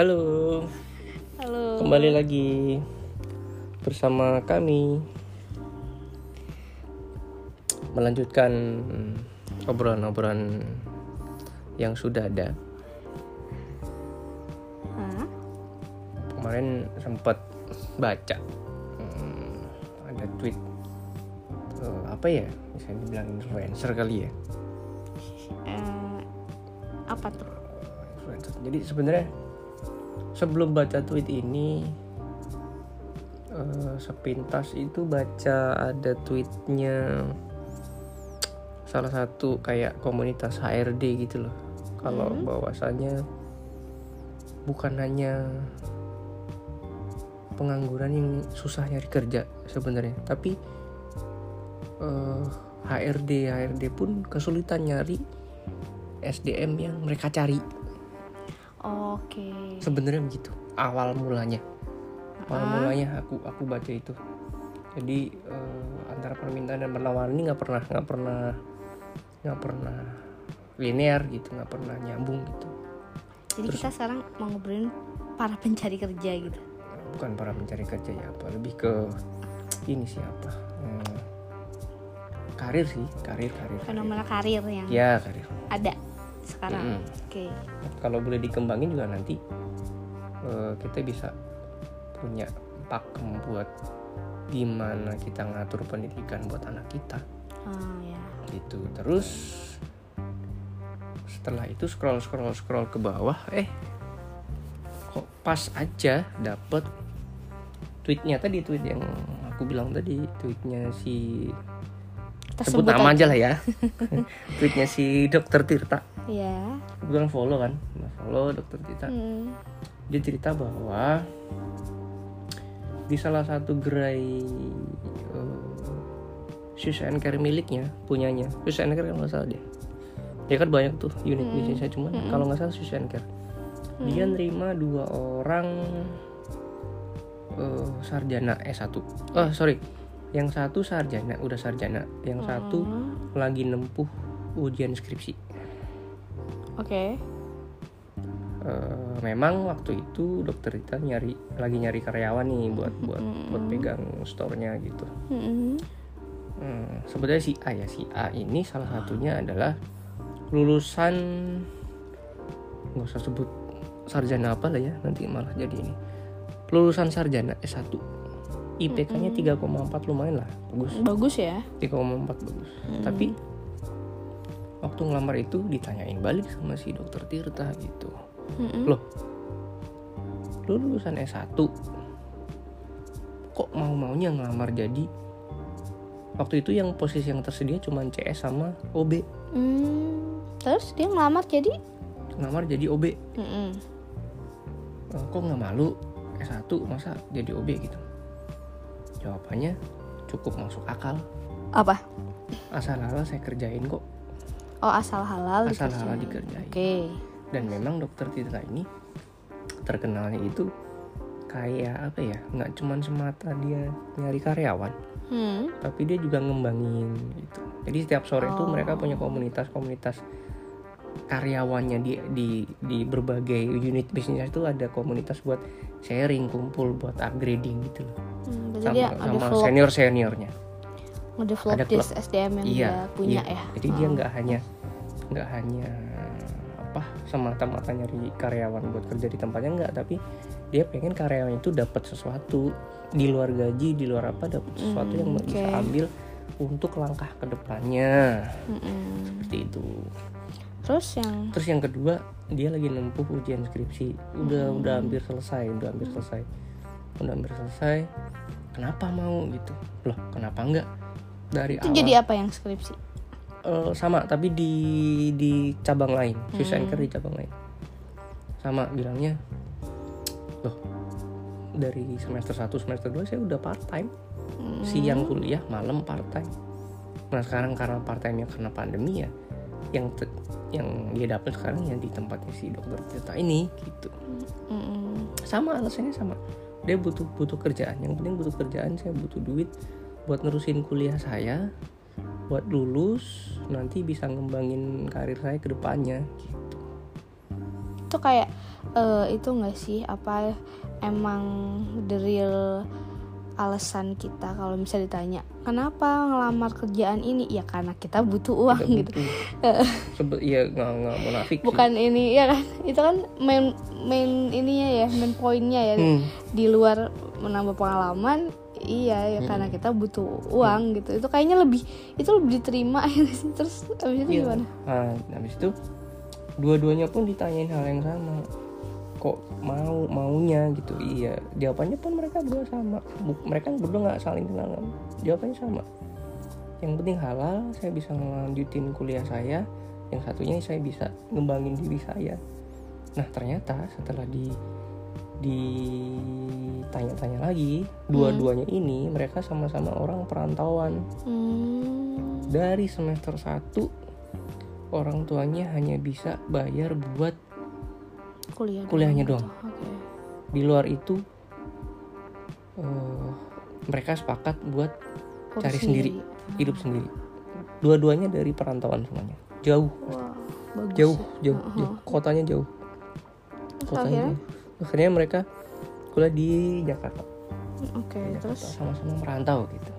Halo, Halo. kembali lagi bersama kami melanjutkan obrolan-obrolan yang sudah ada. Hah? Kemarin sempat baca hmm, ada tweet eh, apa ya? Bisa dibilang influencer kali ya. Eh, apa tuh? influencer. Jadi sebenarnya sebelum baca tweet ini eh, sepintas itu baca ada tweetnya salah satu kayak komunitas HRD gitu loh. Kalau Hmm. bahwasannya bukan hanya pengangguran yang susah nyari kerja sebenarnya, tapi eh, HRD HRD pun kesulitan nyari SDM yang mereka cari Oke. sebenarnya begitu awal mulanya awal Ah. mulanya aku aku baca itu jadi eh, antara permintaan dan penawaran ini nggak pernah nggak pernah nggak pernah linear gitu nggak pernah nyambung gitu Jadi kita sekarang mau ngobrolin para pencari kerja gitu. bukan para pencari kerja ya apa lebih ke ini siapa hmm, karir sih karir karir, karir. Fenomena karir yang ya karir ada sekarang. Mm-mm. Oke. kalau boleh dikembangin juga nanti eh, kita bisa punya pakem buat gimana kita ngatur pendidikan buat anak kita Oh ya. gitu terus setelah itu scroll scroll scroll ke bawah eh kok pas aja dapet tweetnya tadi tweet yang aku bilang tadi tweetnya si Kita sebut nama aja lah ya tweetnya si dokter Tirta Ya. kebetulan follow kan follow dokter Tirta Hmm. dia cerita bahwa di salah satu gerai uh, shoes and care miliknya punyanya shoes and care kalau nggak salah dia dia kan banyak tuh unit Hmm. bisnisnya cuman Mm-mm. kalau nggak salah shoes and care dia nerima dua orang uh, sarjana S1 oh sorry yang satu sarjana udah sarjana yang satu Hmm. lagi nempuh ujian skripsi Oke. Eh, memang waktu itu dokter Rita nyari lagi nyari karyawan nih buat buat buat pegang store-nya gitu. Mm-mm. Hmm, sebenarnya si A ya si A ini salah satunya adalah lulusan nggak usah sebut sarjana apa lah ya nanti malah jadi ini lulusan sarjana S1 IPK-nya 3,4 lumayan lah bagus Bagus ya. 3,4 bagus tapi waktu ngelamar itu ditanyain balik sama si dokter Tirta gitu Mm-mm. loh lu lulusan S1 kok mau maunya ngelamar jadi waktu itu yang posisi yang tersedia cuma CS sama OB Hmm. Terus dia ngelamar jadi? ngelamar jadi OB Mm-mm. Eh, kok nggak malu S1 masa jadi OB gitu jawabannya cukup masuk akal Apa? asal halal saya kerjain kok Oh asal halal. asal dikerjain. halal dikerjain Oke. dan memang dokter Tirta ini terkenalnya itu kayak apa ya nggak cuman semata dia nyari karyawan Hmm. tapi dia juga ngembangin gitu jadi setiap sore itu Oh. mereka punya komunitas-komunitas karyawannya di di di berbagai unit bisnis itu ada komunitas buat sharing kumpul buat upgrading gitu loh Hmm, sama dia sama senior seniornya ngedevelop ada this SDM yang iya dia punya iya. ya. jadi dia Oh. nggak hanya nggak hanya apa semata-mata nyari karyawan buat kerja di tempatnya nggak. Tapi dia pengen karyawan itu dapat sesuatu. Di luar gaji di luar apa dapat sesuatu yang Hmm, bisa ambil untuk langkah ke depannya Mm-mm. seperti itu. Terus yang terus yang kedua dia lagi nempuh ujian skripsi. Udah udah hampir selesai udah hampir selesai. Udah hampir selesai. Kenapa mau gitu? Loh kenapa enggak dari itu awal jadi apa yang skripsi? Eh, sama tapi di di cabang lain Swiss Hmm. Anchor di cabang lain sama bilangnya loh dari semester 1 semester 2 saya udah part time Hmm. siang kuliah malam part time nah sekarang karena part time karena pandemi ya yang te- yang dia dapat sekarang yang di tempatnya si dokter Tirta ini gitu Mm-mm. sama alasannya sama dia butuh butuh kerjaan yang penting butuh kerjaan saya butuh duit buat nerusin kuliah saya buat lulus nanti bisa ngembangin karir saya ke depannya gitu. Itu kayak eh, itu nggak sih apa emang the real alasan kita kalau bisa ditanya kenapa ngelamar kerjaan ini ya karena kita butuh uang Kita gitu butuh. Sebe- iya nggak nggak munafik sih. bukan ini ya kan itu kan main main ininya ya main poinnya ya Hmm. di luar menambah pengalaman iya ya karena kita butuh uang gitu itu kayaknya lebih itu lebih diterima ya terus abis itu Iya. gimana Nah, habis itu dua-duanya pun ditanyain hal yang sama. Kok mau maunya gitu? Iya, jawabannya pun mereka berdua sama. Mereka berdua nggak saling kenal. Jawabannya sama. Yang penting halal, saya bisa ngelanjutin kuliah saya. Yang satunya saya bisa ngembangin diri saya. Nah, ternyata setelah di ditanya-tanya lagi, dua-duanya ini mereka sama-sama orang perantauan. Hmm, dari semester 1 orang tuanya hanya bisa bayar buat kuliah Kuliahnya doang. Oke. di luar itu eh, mereka sepakat buat Urus cari sendiri hidup sendiri. Dua-duanya dari perantauan semuanya. Jauh. Wah, bagus jauh ya. jauh, jauh. kotanya jauh. Kotanya akhirnya? jauh. akhirnya mereka kuliah di Jakarta. Oke Di terus? Sama-sama merantau gitu.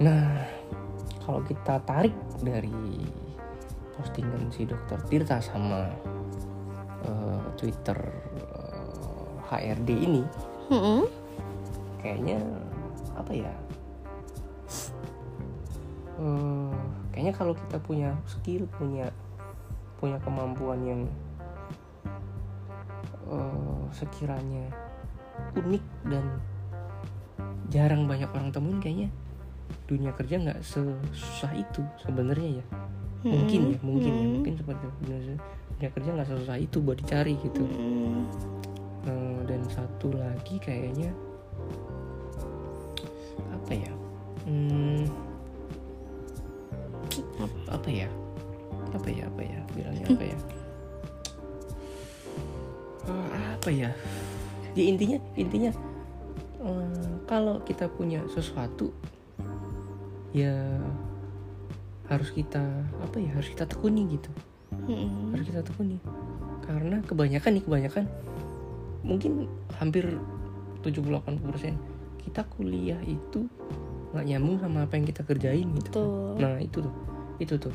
Nah kalau kita tarik dari postingan si dokter Tirta sama eh, Twitter eh, HRD ini Mm-mm. kayaknya apa ya? Eh, kayaknya kalau kita punya skill punya punya kemampuan yang eh, sekiranya unik dan jarang banyak orang temuin kayaknya dunia kerja nggak sesusah itu sebenarnya ya. Mungkin ya mungkin ya Mm-mm. mungkin seperti dunia, dunia kerja nggak sesusah itu buat dicari gitu. Mm-mm. Eh, dan satu lagi kayaknya apa ya? Hmm, apa, apa ya? Apa ya? Apa ya? Bilangnya apa ya Eh, apa ya? Ya intinya intinya eh, kalau kita punya sesuatu ya harus kita apa ya harus kita tekuni gitu. Mm-mm. harus kita tekuni. Karena kebanyakan nih kebanyakan mungkin hampir 70-80% kita kuliah itu nggak nyambung sama apa yang kita kerjain gitu Betul. nah itu tuh. Itu tuh.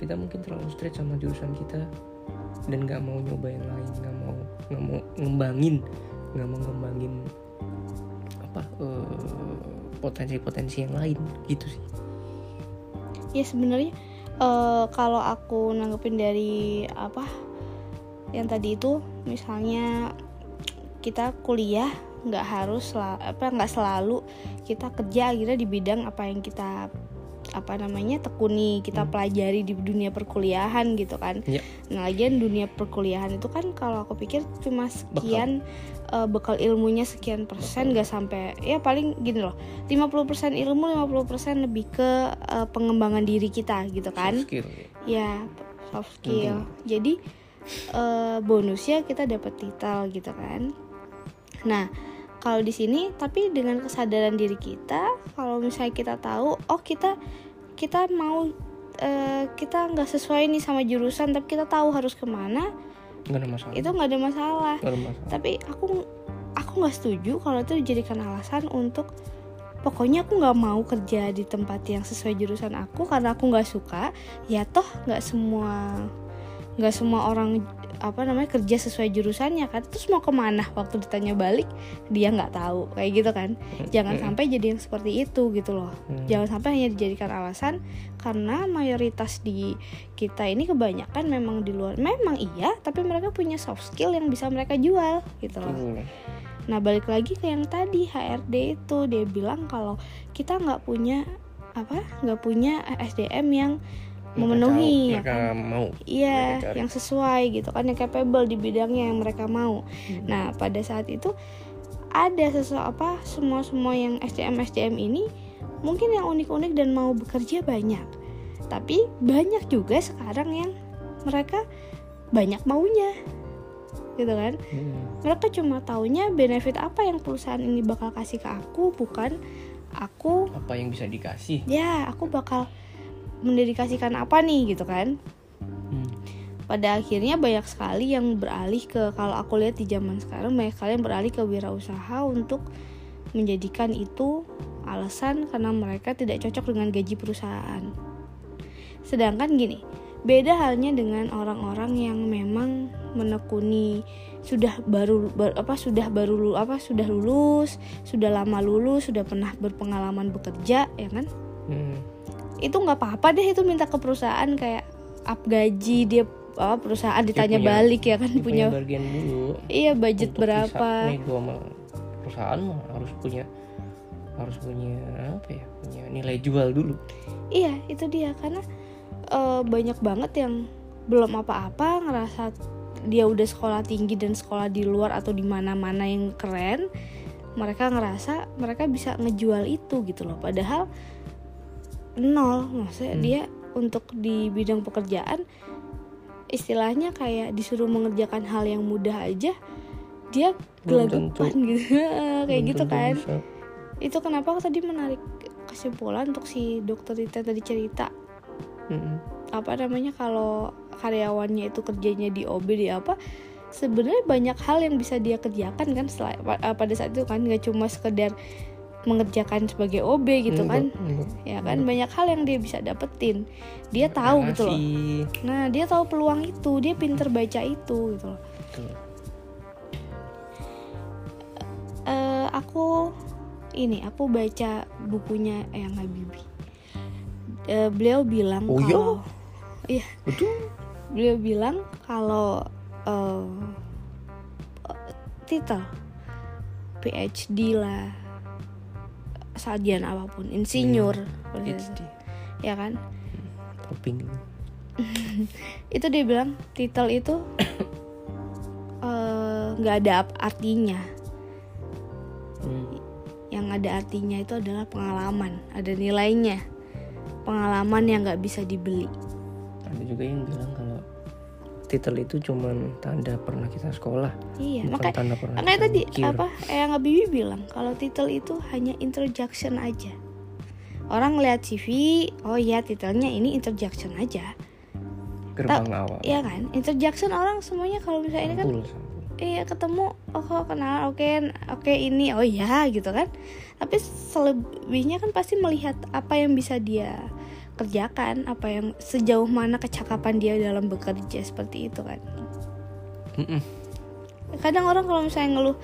Kita mungkin terlalu straight sama jurusan kita dan nggak mau nyoba yang lain nggak mau nggak mau ngembangin nggak mau ngembangin apa eh, potensi-potensi yang lain gitu sih. Ya sebenarnya eh, kalau aku nanggepin dari apa yang tadi itu misalnya kita kuliah nggak harus apa nggak selalu kita kerja akhirnya di bidang apa yang kita apa namanya tekuni kita pelajari di dunia perkuliahan gitu kan. Iya. nah lagian dunia perkuliahan itu kan kalau aku pikir cuma sekian eh, bekal ilmunya sekian persen nggak sampai ya paling gini loh 50% ilmu 50% lebih ke eh, pengembangan diri kita gitu kan. Soft skill. Ya soft skill. Jadi eh, bonusnya kita dapat titel gitu kan. Nah kalau di sini tapi dengan kesadaran diri kita kalau misalnya kita tahu oh kita kita mau eh, kita nggak sesuai nih sama jurusan tapi kita tahu harus ke mana nggak ada masalah. itu nggak ada masalah. Ada masalah. Tapi aku aku nggak setuju kalau itu dijadikan alasan untuk pokoknya aku nggak mau kerja di tempat yang sesuai jurusan aku karena aku nggak suka. Ya toh nggak semua nggak semua orang apa namanya kerja sesuai jurusannya kan. Terus mau ke mana? Waktu ditanya balik dia nggak tahu. Kayak gitu kan. Jangan sampai jadi yang seperti itu gitu loh. Hmm. jangan sampai hanya dijadikan alasan karena mayoritas di kita ini kebanyakan memang di luar memang iya tapi mereka punya soft skill yang bisa mereka jual gitu loh. Tuh. Nah balik lagi ke yang tadi HRD itu dia bilang kalau kita nggak punya apa nggak punya SDM yang memenuhi ya mereka kan? mau Iya yang sesuai gitu kan yang capable di bidangnya yang mereka mau. Nah pada saat itu ada sesuatu apa semua semua yang SDM SDM ini mungkin yang unik-unik dan mau bekerja banyak. Tapi banyak juga sekarang yang mereka banyak maunya gitu kan Hmm. mereka cuma taunya benefit apa yang perusahaan ini bakal kasih ke aku bukan aku apa yang bisa dikasih ya aku bakal mendedikasikan apa nih gitu kan pada akhirnya banyak sekali yang beralih ke kalau aku lihat di zaman sekarang banyak sekali yang beralih ke wirausaha untuk menjadikan itu alasan karena mereka tidak cocok dengan gaji perusahaan. Sedangkan gini, beda halnya dengan orang-orang yang memang menekuni sudah baru ber, apa sudah baru apa sudah lulus, sudah lama lulus, sudah pernah berpengalaman bekerja, ya kan? Hmm. Itu nggak apa-apa deh itu minta ke perusahaan kayak up gaji dia apa perusahaan ditanya punya- balik ya kan Dia punya bagian dulu iya budget untuk bisa berapa nego sama perusahaan mah harus punya harus punya apa ya punya nilai jual dulu Iya, itu dia karena eh, banyak banget yang belum apa-apa ngerasa dia udah sekolah tinggi dan sekolah di luar atau di mana-mana yang keren. Mereka ngerasa mereka bisa ngejual itu gitu loh. Padahal nol, maksudnya Hmm. dia untuk di bidang pekerjaan istilahnya kayak disuruh mengerjakan hal yang mudah aja dia gelagapan gitu. kayak Belum gitu kan bisa. itu kenapa aku tadi menarik kesimpulan untuk si dokter Rita tadi cerita Mm-mm. apa namanya kalau karyawannya itu kerjanya di OB di apa sebenarnya banyak hal yang bisa dia kerjakan kan setelah, pa- pada saat itu kan nggak cuma sekedar mengerjakan sebagai OB gitu kan Enggak, enggak. ya kan banyak hal yang dia bisa dapetin dia tahu gitu loh nah dia tahu peluang itu dia pinter baca itu gitu loh Betul. Eh, aku ini aku baca bukunya Eyang Habibie. Eh, beliau bilang Oh, iya? kalau iya betul beliau bilang kalau eh, titel PhD lah sarjana apa pun insinyur. PhD ya kan? Topping itu dia bilang titel itu eh, nggak ada ap- artinya. Hmm. yang ada artinya itu adalah pengalaman ada nilainya. Pengalaman yang nggak bisa dibeli. Ada juga yang bilang titel itu cuman tanda pernah kita sekolah iya bukan makanya tanda pernah makanya tadi mikir. apa yang Habibie bilang kalau titel itu hanya introduction aja. Orang lihat CV oh ya titelnya ini introduction aja. Gerbang awal. ya kan? Introduction orang semuanya kalau misalnya ini kan Sampul, iya ketemu oh kenal oke oke ini oh ya gitu kan. Tapi selebihnya kan pasti melihat apa yang bisa dia kerjakan apa yang sejauh mana kecakapan dia dalam bekerja seperti itu kan. Mm-mm. kadang orang kalau misalnya ngeluh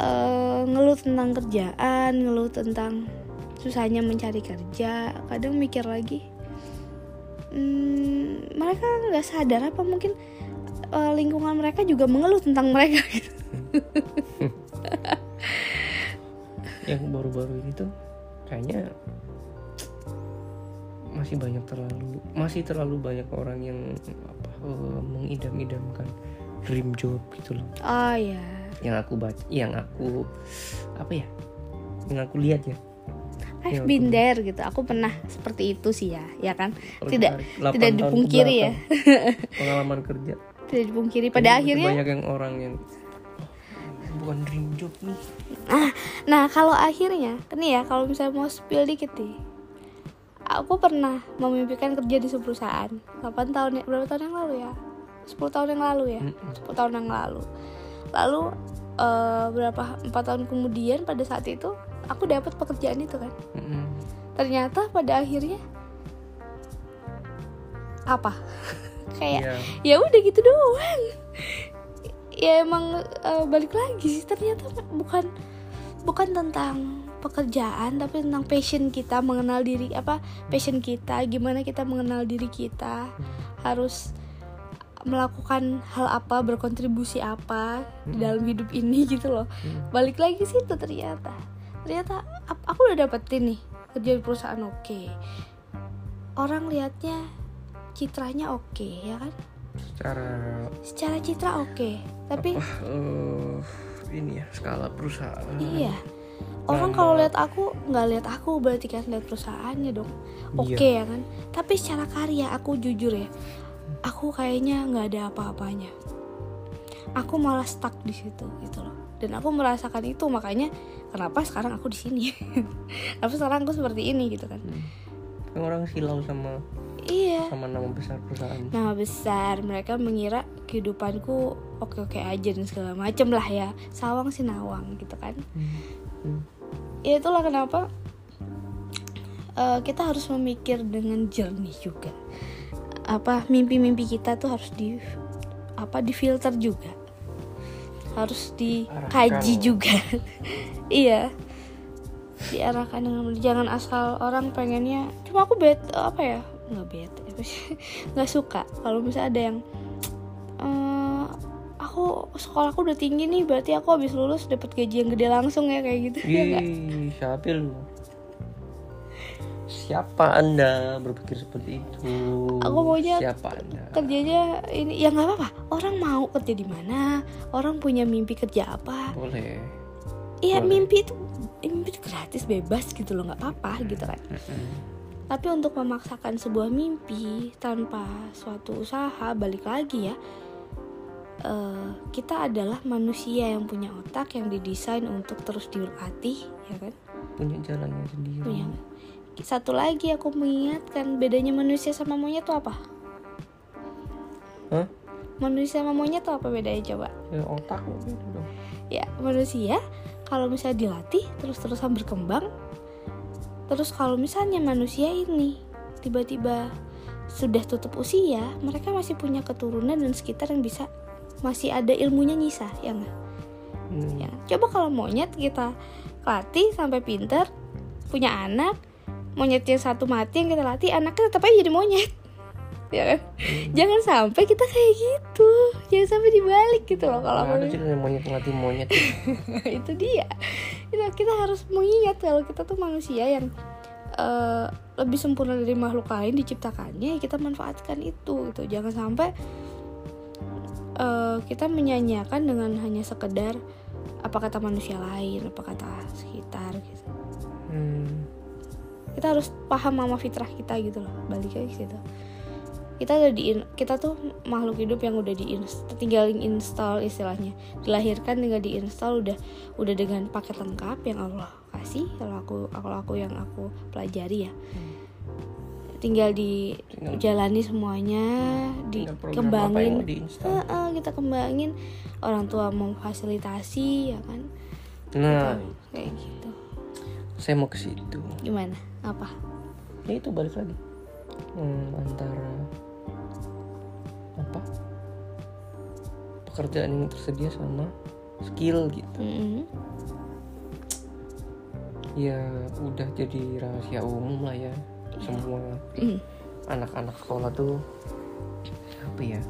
eh, ngeluh tentang kerjaan ngeluh tentang susahnya mencari kerja kadang mikir lagi hmm, mereka nggak sadar apa mungkin eh, lingkungan mereka juga mengeluh tentang mereka. Gitu. Yang baru-baru ini tuh kayaknya masih banyak terlalu masih terlalu banyak orang yang apa eh, mengidam-idamkan dream job gitu loh. Oh ya yang aku baca yang aku apa ya yang aku lihat ya. I've Ya, been there gitu. Aku pernah seperti itu sih ya ya kan? Tidak ditarik 8 tidak dipungkiri ya. pengalaman kerja. Tidak dipungkiri. Pada Kayaknya akhirnya banyak yang orang yang "Oh, bukan dream job nih. Nah kalau akhirnya, nih ya kalau misalnya mau spill dikit nih Aku pernah memimpikan kerja di sebuah perusahaan 8 tahun, ya- berapa tahun yang lalu ya? 10 tahun yang lalu ya? Mm-mm. 10 tahun yang lalu Lalu eh, berapa, 4 tahun kemudian pada saat itu Aku dapat pekerjaan itu kan. Ternyata pada akhirnya Apa? Kayak Iya. ya udah gitu doang ya emang eh, balik lagi sih ternyata bukan bukan tentang pekerjaan tapi tentang passion kita mengenal diri apa passion kita gimana kita mengenal diri kita. Harus melakukan hal apa berkontribusi apa di dalam hidup ini gitu loh. Hmm. balik lagi sih itu ternyata ternyata aku udah dapetin nih kerja di perusahaan oke. Orang lihatnya citranya oke ya kan? Secara secara citra oke tapi wah eh, ini ya skala perusahaan. Iya orang Nama- kalau lihat aku nggak lihat aku berarti kan lihat perusahaannya dong. Oke Iya. ya kan? Tapi secara karya aku jujur ya aku kayaknya nggak ada apa-apanya. Aku malah stuck di situ gitu loh. Dan aku merasakan itu makanya kenapa sekarang aku di sini? Kenapa sekarang aku seperti ini gitu kan? Hmm. Orang silau sama iya. sama nama besar perusahaan. Nama besar mereka mengira kehidupanku oke oke aja dan segala macem lah ya. Sawang sinawang gitu kan. Hmm. Hmm. ya itulah kenapa eh, kita harus memikir dengan jernih juga. Apa mimpi-mimpi kita tuh harus di apa difilter juga. Harus dikaji juga. Iya. Diarahkan dengan jangan asal orang pengennya cuma aku bet apa ya? Nggak bet sih? nggak suka. Kalau misalnya ada yang aku sekolahku udah tinggi nih berarti aku habis lulus dapat gaji yang gede langsung ya kayak gitu ya nggak? Ih, siapa lu? Siapa anda berpikir seperti itu? Aku maunya Siapa anda? kerjanya ini ya nggak apa-apa orang mau kerja di mana orang punya mimpi kerja apa Boleh. iya mimpi itu mimpi itu gratis bebas gitu loh nggak apa-apa gitu kan tapi untuk memaksakan sebuah mimpi tanpa suatu usaha balik lagi ya eh, kita adalah manusia yang punya otak yang didesain untuk terus dilatih ya kan Punya jalannya sendiri. punya satu lagi aku mengingatkan bedanya manusia sama monyet tuh apa Hah? manusia sama monyet tuh apa bedanya coba Ya, otak gitu dong. ya manusia kalau misalnya dilatih terus-terusan berkembang terus kalau misalnya manusia ini tiba-tiba sudah tutup usia mereka masih punya keturunan dan sekitar yang bisa masih ada ilmunya nyisa ya nggak? Hmm. ya coba kalau monyet kita latih sampai pinter punya anak monyet yang satu mati yang kita latih anaknya tetap aja jadi monyet. Ya kan? Jangan sampai kita kayak gitu. Jangan sampai dibalik gitu loh kalau Nggak ada monyet ngelatih monyet. itu dia. Itu kita harus mengingat kalau kita tuh manusia yang eh, lebih sempurna dari makhluk lain diciptakannya ya kita manfaatkan itu gitu. Jangan sampai eh, kita menyanyiakan dengan hanya sekedar apa kata manusia lain apa kata sekitar gitu. Hmm. kita harus paham sama fitrah kita gitu loh balik lagi ke situ. Kita udah di kita tuh makhluk hidup yang udah di tinggal install istilahnya. Dilahirkan tinggal diinstal udah udah dengan paket lengkap yang Allah kasih kalau aku kalau aku yang aku pelajari ya. Tinggal Tinggal- dijalani semuanya tinggal program apa yang mau dikembangin diinstal. Heeh, kita kembangin orang tua memfasilitasi ya kan Nah, kayak gitu saya mau ke situ. gimana apa Ya itu balik lagi. Hmm, antara apa? Pekerjaan yang tersedia sama skill gitu. Mm-mm. Ya udah jadi rahasia umum lah ya. Semua Mm. anak-anak sekolah tuh apa ya?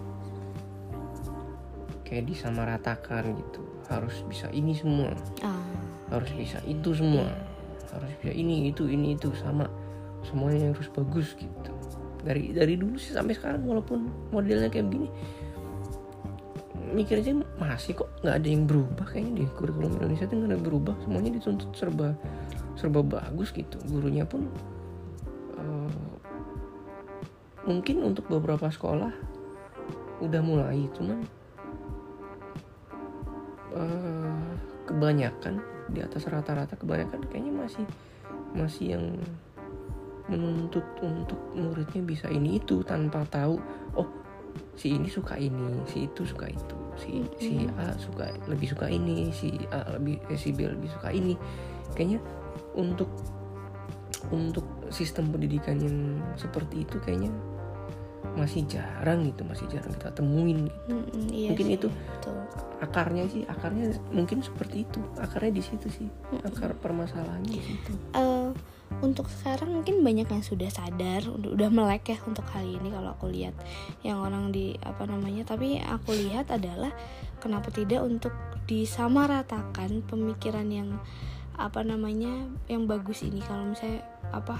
Kayak disamaratakan gitu. Harus bisa ini semua. ah harus bisa itu semua harus bisa ini itu ini itu sama semuanya harus bagus gitu dari dari dulu sih sampai sekarang walaupun modelnya kayak begini mikir aja masih kok nggak ada yang berubah kayaknya di kurikulum Indonesia tuh nggak ada yang berubah semuanya dituntut serba serba bagus gitu gurunya pun mungkin untuk beberapa sekolah udah mulai cuman eh, kebanyakan di atas rata-rata kebanyakan kayaknya masih masih yang menuntut untuk muridnya bisa ini itu tanpa tahu oh si ini suka ini si itu suka itu si si A suka lebih suka ini si A lebih eh, si B lebih suka ini. Kayaknya untuk untuk sistem pendidikan yang seperti itu kayaknya masih jarang gitu masih jarang kita temuin gitu. Mm-mm, iya Mungkin sih, itu. betul. akarnya sih akarnya mungkin seperti itu akarnya di situ sih akar permasalahannya di situ Eh, untuk sekarang mungkin banyak yang sudah sadar udah, udah melek ya untuk hal ini kalau aku lihat yang orang di apa namanya tapi aku lihat adalah kenapa tidak untuk disamaratakan pemikiran yang apa namanya yang bagus ini kalau misalnya apa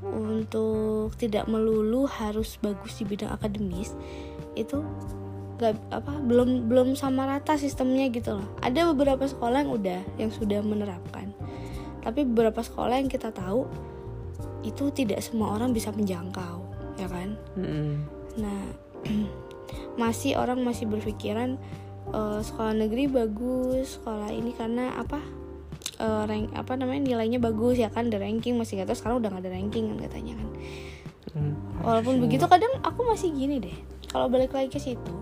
untuk tidak melulu harus bagus di bidang akademis itu gak apa belum belum sama rata sistemnya gitu loh. Ada beberapa sekolah yang udah yang sudah menerapkan. Tapi beberapa sekolah yang kita tahu itu tidak semua orang bisa menjangkau ya kan? Mm-mm. nah masih orang masih berpikiran eh, sekolah negeri bagus sekolah ini karena apa Eh, rank apa namanya nilainya bagus ya kan ada ranking masih gak sekarang udah gak ada ranking kan katanya kan. Hmm, walaupun harusnya begitu kadang aku masih gini deh. Kalau balik lagi ke situ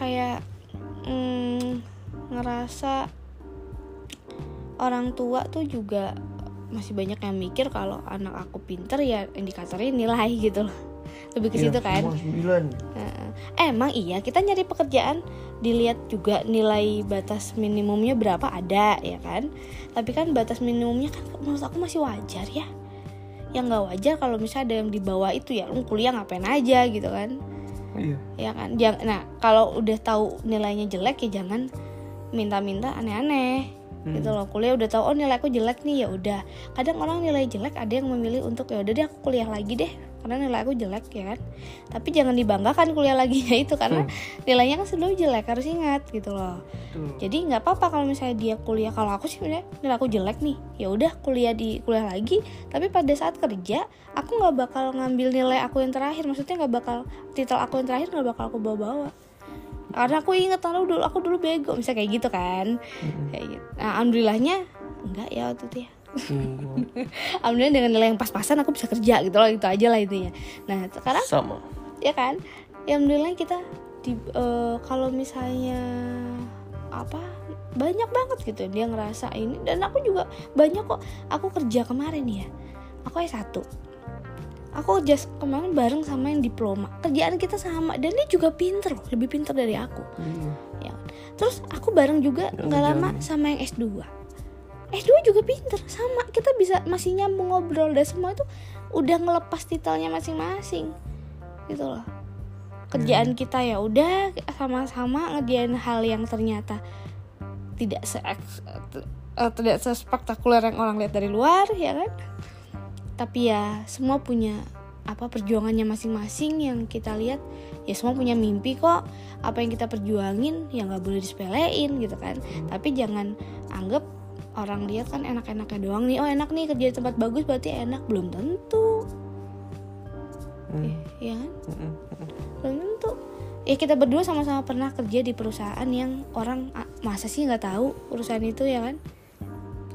kayak mm, ngerasa orang tua tuh juga masih banyak yang mikir kalau anak aku pinter ya indikatornya nilai gitu loh lebih ke Iya, situ kan? sembilan. Heeh. emang iya kita nyari pekerjaan. Dilihat juga nilai batas minimumnya berapa ada ya kan? Tapi kan batas minimumnya kan menurut aku masih wajar ya. Yang nggak wajar kalau misalnya ada yang di bawah itu ya lu kuliah ngapain aja gitu kan? Iya. Ya kan? Jang- nah kalau udah tahu nilainya jelek ya jangan minta-minta aneh-aneh Hmm. gitu loh. Kuliah udah tahu oh nilai aku jelek nih ya udah. Kadang orang nilai jelek ada yang memilih untuk ya udah deh aku kuliah lagi deh karena nilai aku jelek ya kan? Tapi jangan dibanggakan kuliah laginya itu karena nilainya kan sebelum jelek harus ingat gitu loh. Jadi nggak apa-apa kalau misalnya dia kuliah. Kalau aku sih sebenarnya nilai aku jelek nih. Ya udah kuliah di kuliah lagi. Tapi pada saat kerja aku nggak bakal ngambil nilai aku yang terakhir. Maksudnya nggak bakal titel aku yang terakhir nggak bakal aku bawa-bawa. Karena aku inget taruh dulu aku dulu bego. Misalnya kayak gitu kan. Kayak gitu. Nah, alhamdulillahnya enggak ya waktu itu ya Sungguh. alhamdulillah dengan nilai yang pas-pasan aku bisa kerja gitu loh itu aja lah intinya. Nah sekarang sama. Ya kan? Ya alhamdulillah kita di eh, kalau misalnya apa banyak banget gitu dia ngerasa ini. Dan aku juga banyak kok. Aku kerja kemarin ya. Aku S1 aku kerja kemarin bareng sama yang diploma. Kerjaan kita sama. Dan dia juga pinter loh. Lebih pinter dari aku. Iya. ya. Terus aku bareng juga Nggak lama sama yang S2 S2 juga pinter. Sama kita bisa masih nyambung ngobrol dan semua itu udah ngelepas titelnya masing-masing. Gitu loh. Kerjaan kita ya udah sama-sama ngerjain hal yang ternyata tidak se eh, tidak sespektakuler yang orang lihat dari luar ya kan? Tapi ya semua punya apa perjuangannya masing-masing. Yang kita lihat ya semua punya mimpi kok. Apa yang kita perjuangin ya nggak boleh disepelein gitu kan? Tapi jangan anggap orang lihat kan enak-enaknya doang nih. Oh enak nih kerja di tempat bagus berarti enak. Belum tentu. Hmm. ya kan? Mm-mm. belum tentu. Ya kita berdua sama-sama pernah kerja di perusahaan yang orang ah, masa sih nggak tahu perusahaan itu ya kan?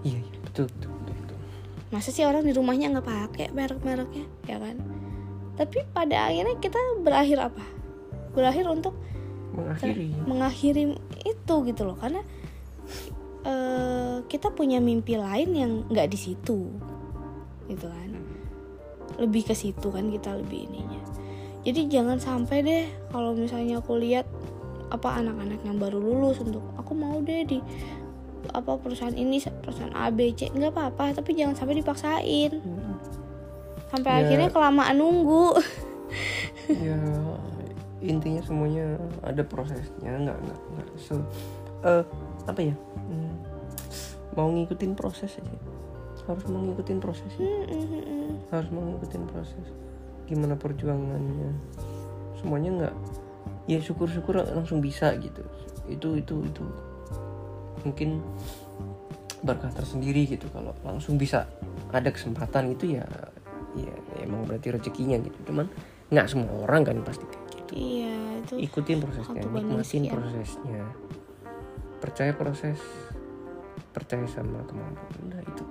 Iya iya. Betul betul betul, betul. masa sih orang di rumahnya nggak pakai merek-mereknya ya kan? Tapi pada akhirnya kita berakhir apa? Berakhir untuk mengakhiri. mengakhiri itu gitu loh. Karena eh, kita punya mimpi lain yang nggak di situ. Gitu kan. Lebih ke situ kan kita lebih ininya. Jadi jangan sampai deh kalau misalnya aku lihat apa anak-anak yang baru lulus untuk aku mau deh di apa perusahaan ini perusahaan A B C. Nggak apa-apa tapi jangan sampai dipaksain. Sampai Ya. akhirnya kelamaan nunggu. Ya intinya semuanya ada prosesnya nggak nggak nggak se eh, apa ya? Hmm, mau ngikutin proses aja. Harus mengikutin prosesnya Hmm, hmm, hmm, hmm. harus mengikutin proses. Gimana perjuangannya. Semuanya nggak ya syukur-syukur langsung bisa gitu. Itu itu itu. Mungkin berkah tersendiri gitu. Kalau langsung bisa ada kesempatan itu ya ya emang berarti rezekinya gitu. Cuman nggak semua orang kan pasti kayak gitu. Iya itu ikutin prosesnya nikmatin manusia. prosesnya. Percaya proses percaya sama kemampuan udah itu.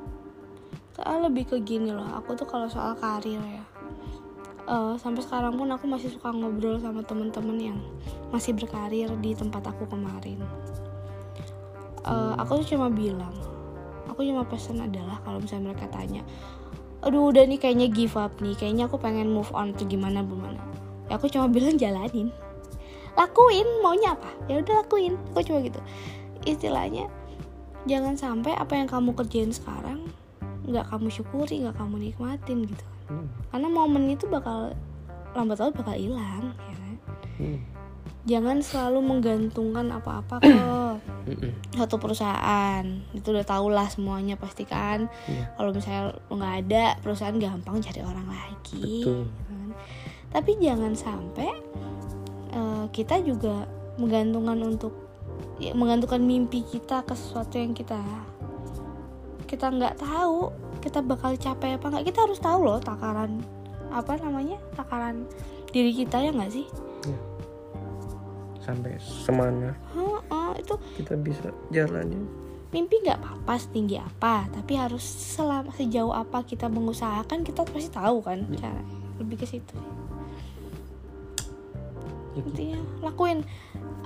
Soalnya lebih ke gini loh, aku tuh kalau soal karir ya eh, Sampai sekarang pun aku masih suka ngobrol sama temen-temen yang masih berkarir di tempat aku kemarin. Eh, Aku tuh cuma bilang, aku cuma pesan adalah kalau misalnya mereka tanya Aduh udah nih kayaknya give up nih, kayaknya aku pengen move on tuh gimana gimana. Ya, Aku cuma bilang jalanin Lakuin, maunya apa? Ya udah lakuin, aku cuma gitu. Istilahnya jangan sampai apa yang kamu kerjain sekarang nggak kamu syukuri nggak kamu nikmatin gitu Hmm, karena momen itu bakal lambat laun bakal hilang ya kan? hmm, jangan selalu menggantungkan apa-apa ke mm-mm. satu perusahaan itu udah tau lah semuanya pasti kan Iya. kalau misalnya nggak ada perusahaan gampang cari orang lagi Betul. gitu kan. tapi jangan sampai eh, kita juga menggantungkan untuk ya, menggantungkan mimpi kita ke sesuatu yang kita kita nggak tahu kita bakal capai apa nggak kita harus tahu loh takaran apa namanya takaran diri kita ya nggak sih sampai semana itu kita bisa jalanin mimpi nggak apa-apa setinggi apa tapi harus selama sejauh apa kita mengusahakan kita pasti tahu kan cara lebih ke situ. Ya. Intinya lakuin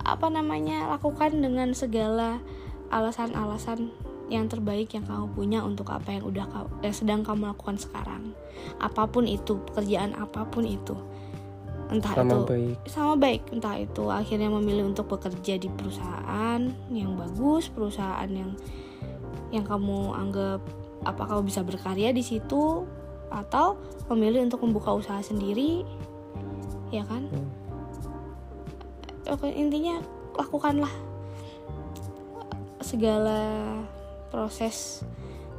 apa namanya lakukan dengan segala alasan-alasan yang terbaik yang kamu punya untuk apa yang udah kau, yang sedang kamu lakukan sekarang. Apa pun itu pekerjaan apa pun itu. Entah sama itu baik. sama baik. Entah itu akhirnya memilih untuk bekerja di perusahaan yang bagus perusahaan yang yang kamu anggap apa kamu bisa berkarya di situ atau memilih untuk membuka usaha sendiri. Ya kan? Hmm. Oke, intinya lakukanlah segala proses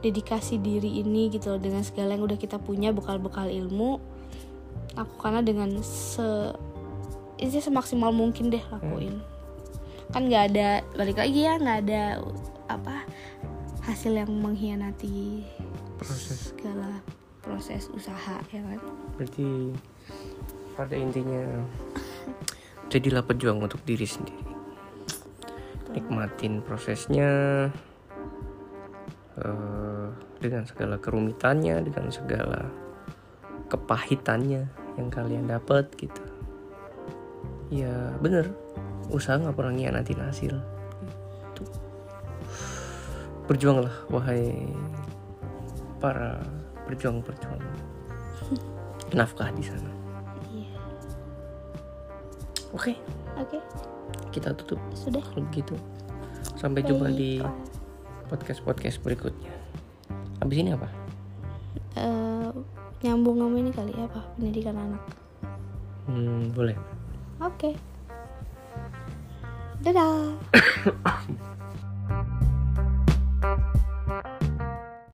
dedikasi diri ini gitu loh. Dengan segala yang udah kita punya bekal-bekal ilmu lakukanlah dengan se ini semaksimal mungkin deh lakuin. Kan nggak ada balik lagi ya nggak ada apa hasil yang mengkhianati proses. segala proses usaha ya kan? Berarti pada intinya jadilah pejuang untuk diri sendiri. Nikmatin prosesnya eh, dengan segala kerumitannya dengan segala kepahitannya yang kalian dapat gitu. Ya bener. Usaha nggak pernah ngianatin hasil. Gitu. berjuanglah wahai para berjuang-berjuang nafkah di sana oke. Oke. Kita tutup. Sudah. Kalau begitu sampai jumpa di Baiklah. podcast podcast berikutnya. Habis ini apa? Eh, nyambung sama ini kali ya apa pendidikan anak. Hmm, boleh. Oke. Dadah